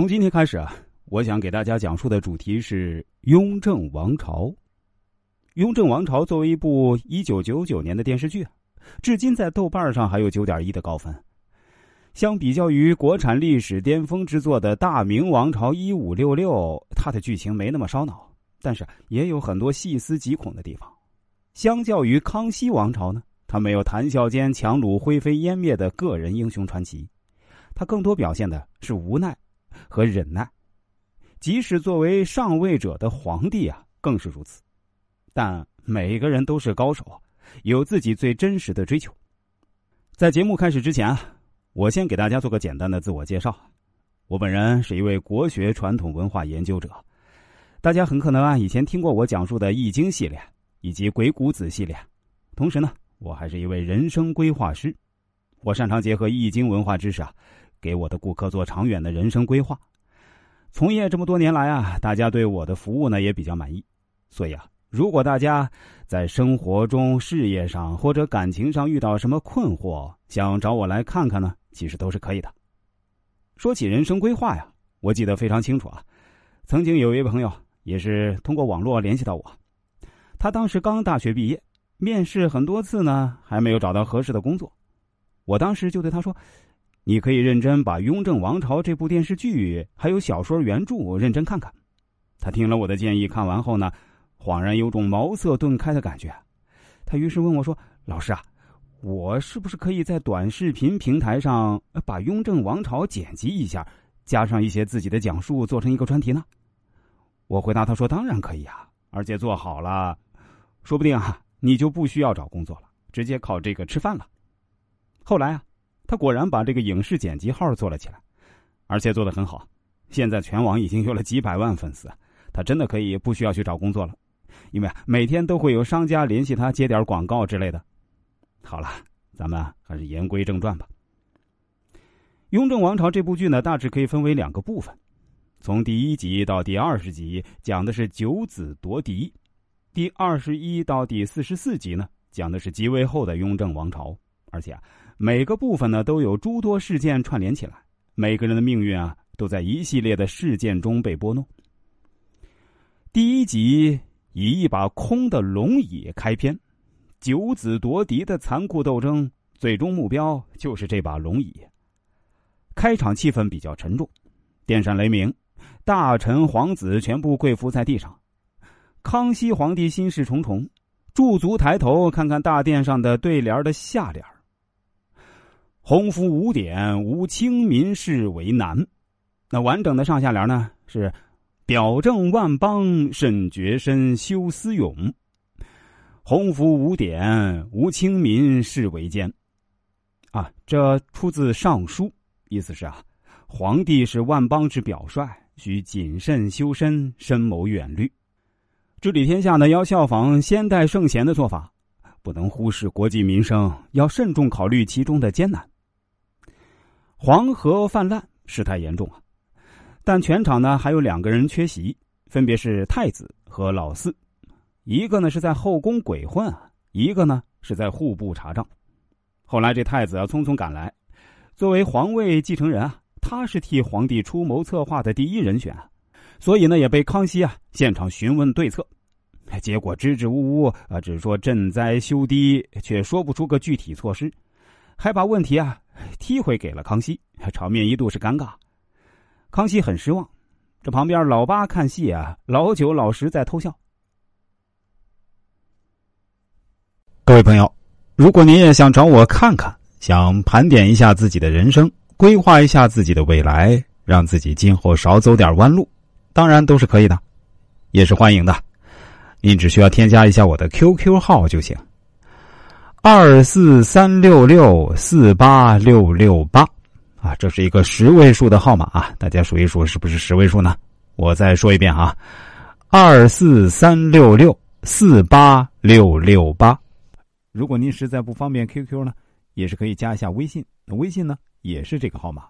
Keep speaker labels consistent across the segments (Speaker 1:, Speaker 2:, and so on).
Speaker 1: 从今天开始啊，我想给大家讲述的主题是雍正王朝。雍正王朝作为一部一九九九年的电视剧，至今在豆瓣上还有九点一的高分。相比较于国产历史巅峰之作的《大明王朝一五六六》，它的剧情没那么烧脑，但是也有很多细思极恐的地方。相较于康熙王朝呢，它没有谈笑间强弩灰飞烟灭的个人英雄传奇，它更多表现的是无奈。和忍耐，即使作为上位者的皇帝啊，更是如此。但每个人都是高手，有自己最真实的追求。在节目开始之前啊，我先给大家做个简单的自我介绍。我本人是一位国学传统文化研究者，大家很可能啊以前听过我讲述的《易经》系列以及《鬼谷子》系列。同时呢，我还是一位人生规划师，我擅长结合《易经》文化知识啊。给我的顾客做长远的人生规划。从业这么多年来啊，大家对我的服务呢也比较满意。所以啊，如果大家在生活中、事业上或者感情上遇到什么困惑，想找我来看看呢，其实都是可以的。说起人生规划呀，我记得非常清楚啊。曾经有一位朋友也是通过网络联系到我，他当时刚大学毕业，面试很多次呢，还没有找到合适的工作。我当时就对他说。你可以认真把《雍正王朝》这部电视剧还有小说原著认真看看。他听了我的建议，看完后呢，恍然有种茅塞顿开的感觉。他于是问我说：“老师啊，我是不是可以在短视频平台上把《雍正王朝》剪辑一下，加上一些自己的讲述，做成一个专题呢？”我回答他说：“当然可以啊，而且做好了，说不定啊，你就不需要找工作了，直接靠这个吃饭了。”后来啊。他果然把这个影视剪辑号做了起来，而且做的很好。现在全网已经有了几百万粉丝，他真的可以不需要去找工作了，因为每天都会有商家联系他接点广告之类的。好了，咱们还是言归正传吧。《雍正王朝》这部剧呢，大致可以分为两个部分，从第一集到第二十集讲的是九子夺嫡，第二十一到第四十四集呢讲的是即位后的雍正王朝，而且啊。每个部分呢都有诸多事件串联起来，每个人的命运啊都在一系列的事件中被拨弄。第一集以一把空的龙椅开篇，九子夺嫡的残酷斗争，最终目标就是这把龙椅。开场气氛比较沉重，电闪雷鸣，大臣皇子全部跪伏在地上。康熙皇帝心事重重，驻足抬头看看大殿上的对联的下联洪福五典，无清民事为难。那完整的上下联呢？是表正万邦，慎决身，修思勇。洪福五典，无清民事为艰。啊，这出自《尚书》，意思是啊，皇帝是万邦之表率，需谨慎修身，深谋远虑。治理天下呢，要效仿先代圣贤的做法，不能忽视国计民生，要慎重考虑其中的艰难。黄河泛滥，事态严重啊！但全场呢还有两个人缺席，分别是太子和老四，一个呢是在后宫鬼混啊，一个呢是在户部查账。后来这太子啊匆匆赶来，作为皇位继承人啊，他是替皇帝出谋策划的第一人选啊，所以呢也被康熙啊现场询问对策，结果支支吾吾啊，只说赈灾修堤，却说不出个具体措施，还把问题啊。踢回给了康熙，场面一度是尴尬。康熙很失望，这旁边老八看戏啊，老九老十在偷笑。各位朋友，如果您也想找我看看，想盘点一下自己的人生，规划一下自己的未来，让自己今后少走点弯路，当然都是可以的，也是欢迎的。您只需要添加一下我的 QQ 号就行。二四三六六四八六六八，啊，这是一个十位数的号码啊，大家数一数是不是十位数呢？我再说一遍啊，二四三六六四八六六八。如果您实在不方便 QQ 呢，也是可以加一下微信，微信呢也是这个号码。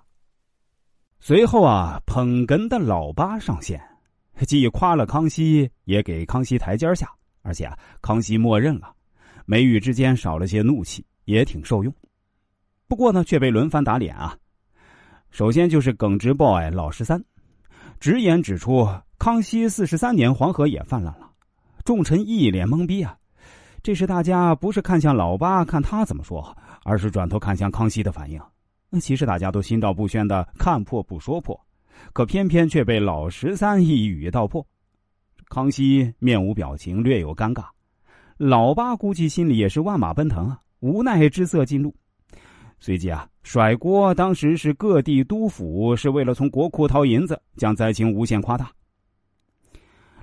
Speaker 1: 随后啊，捧哏的老八上线，既夸了康熙，也给康熙台阶下，而且啊，康熙默认了。眉宇之间少了些怒气，也挺受用。不过呢，却被轮番打脸啊。首先就是耿直 boy 老十三，直言指出，康熙四十三年黄河也泛滥了，众臣一脸懵逼啊！这时大家不是看向老八看他怎么说，而是转头看向康熙的反应。其实大家都心照不宣的看破不说破，可偏偏却被老十三一语道破。康熙面无表情，略有尴尬。老八估计心里也是万马奔腾啊，无奈之色尽露。随即啊，甩锅当时是各地督府是为了从国库掏银子，将灾情无限夸大。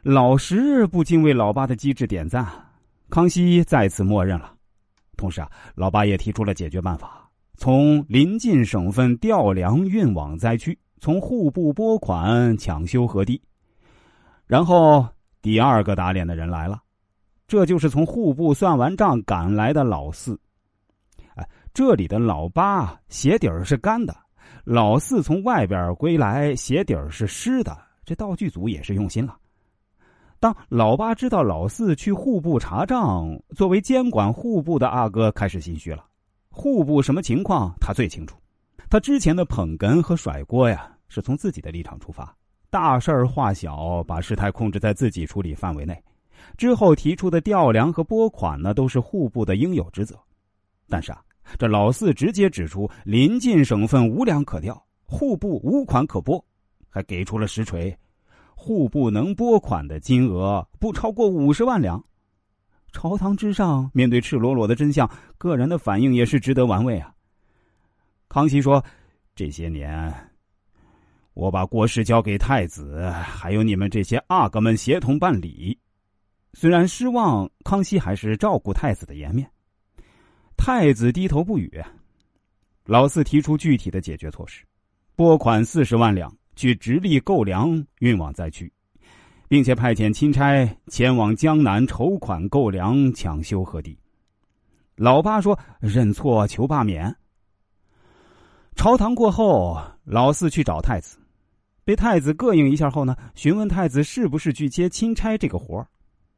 Speaker 1: 老十不禁为老八的机智点赞。康熙再次默认了，同时啊，老八也提出了解决办法：从邻近省份调粮运往灾区，从户部拨款抢修河堤。然后第二个打脸的人来了，这就是从户部算完账赶来的老四。哎，这里的老八鞋底儿是干的，老四从外边归来，鞋底儿是湿的。这道具组也是用心了。当老八知道老四去户部查账，作为监管户部的阿哥开始心虚了。户部什么情况，他最清楚。他之前的捧哏和甩锅呀，是从自己的立场出发，大事化小，把事态控制在自己处理范围内。之后提出的调粮和拨款呢，都是户部的应有职责。但是啊，这老四直接指出临近省份无粮可调，户部无款可拨，还给出了实锤。户部能拨款的金额不超过五十万两。朝堂之上，面对赤裸裸的真相，个人的反应也是值得玩味啊。康熙说：“这些年，我把国事交给太子，还有你们这些阿哥们协同办理。虽然失望，康熙还是照顾太子的颜面。太子低头不语。老四提出具体的解决措施：拨款四十万两。”去直隶购粮运往灾区，并且派遣钦差前往江南筹款购粮抢修河堤。老八说认错求罢免。朝堂过后，老四去找太子，被太子膈应一下后呢，询问太子是不是去接钦差这个活儿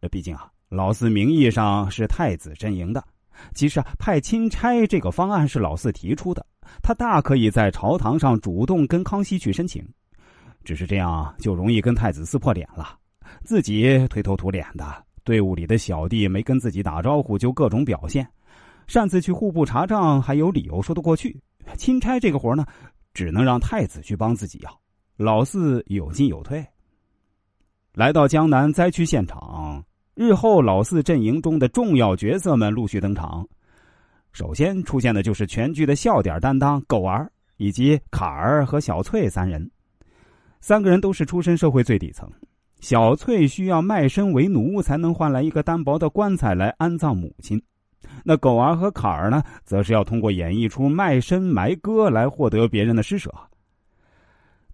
Speaker 1: 毕竟啊，老四名义上是太子阵营的，其实啊，派钦差这个方案是老四提出的，他大可以在朝堂上主动跟康熙去申请。只是这样就容易跟太子撕破脸了，自己推头土脸的，队伍里的小弟没跟自己打招呼就各种表现，擅自去户部查账还有理由说得过去。钦差这个活呢，只能让太子去帮自己要。老四有进有退。来到江南灾区现场，日后老四阵营中的重要角色们陆续登场。首先出现的就是全剧的笑点担当狗儿以及坎儿和小翠三人。三个人都是出身社会最底层，小翠需要卖身为奴才能换来一个单薄的棺材来安葬母亲，那狗儿和坎儿呢，则是要通过演绎出卖身埋歌来获得别人的施舍。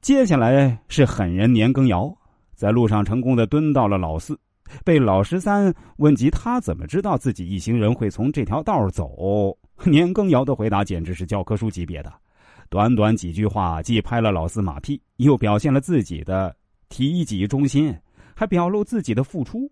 Speaker 1: 接下来是狠人年羹尧，在路上成功的蹲到了老四，被老十三问及他怎么知道自己一行人会从这条道走，年羹尧的回答简直是教科书级别的。短短几句话，既拍了老四马屁，又表现了自己的提己忠心，还表露自己的付出。